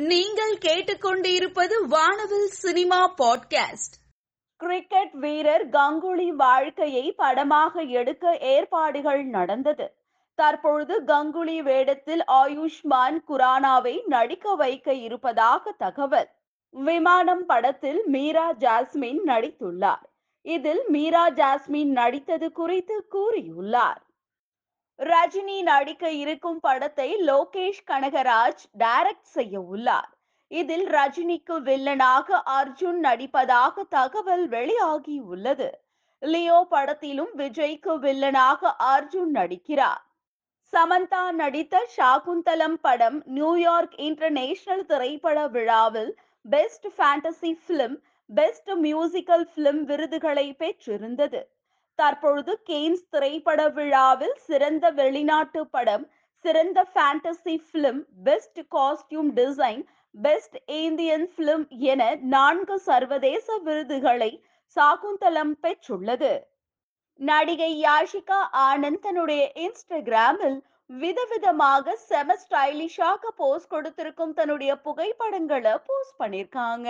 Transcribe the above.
நீங்கள் கேட்டுக்கொண்டிருப்பது வானவில் சினிமா பாட்காஸ்ட். கிரிக்கெட் வீரர் கங்குலி வாழ்க்கையை படமாக எடுக்க ஏற்பாடுகள் நடந்தது. தற்பொழுது கங்குலி வேடத்தில் ஆயுஷ்மான் குரானாவை நடிக்க வைக்க இருப்பதாக தகவல். விமானம் படத்தில் மீரா ஜாஸ்மின் நடித்துள்ளார். இதில் மீரா ஜாஸ்மின் நடித்தது குறித்து கூறியுள்ளார். ரஜினி நடிக்க இருக்கும் படத்தை லோகேஷ் கனகராஜ் டைரக்ட் செய்ய உள்ளார். இதில் ரஜினிக்கு வில்லனாக அர்ஜுன் நடிப்பதாக தகவல் வெளியாகி உள்ளது. லியோ படத்திலும் விஜய்க்கு வில்லனாக அர்ஜுன் நடிக்கிறார். சமந்தா நடித்த ஷாகுந்தலம் படம் நியூயார்க் இன்டர்நேஷனல் திரைப்பட விழாவில் best fantasy film best musical film விருதுகளை பெற்றிருந்தது. தற்பொழுது கேன்ஸ் திரைப்பட விழாவில் சிறந்த வெளிநாட்டு படம் சிறந்த fantasy film best costume design best Indian film என நான்கு சர்வதேச விருதுகளை சாகுந்தலம் பெற்றுள்ளது. நடிகை யாஷிகா ஆனந்த் தன்னுடைய இன்ஸ்டாகிராமில் விதவிதமாக செம ஸ்டைலிஷாக போஸ்ட் கொடுத்திருக்கும் தன்னுடைய புகைப்படங்களை போஸ்ட் பண்ணியிருக்காங்க.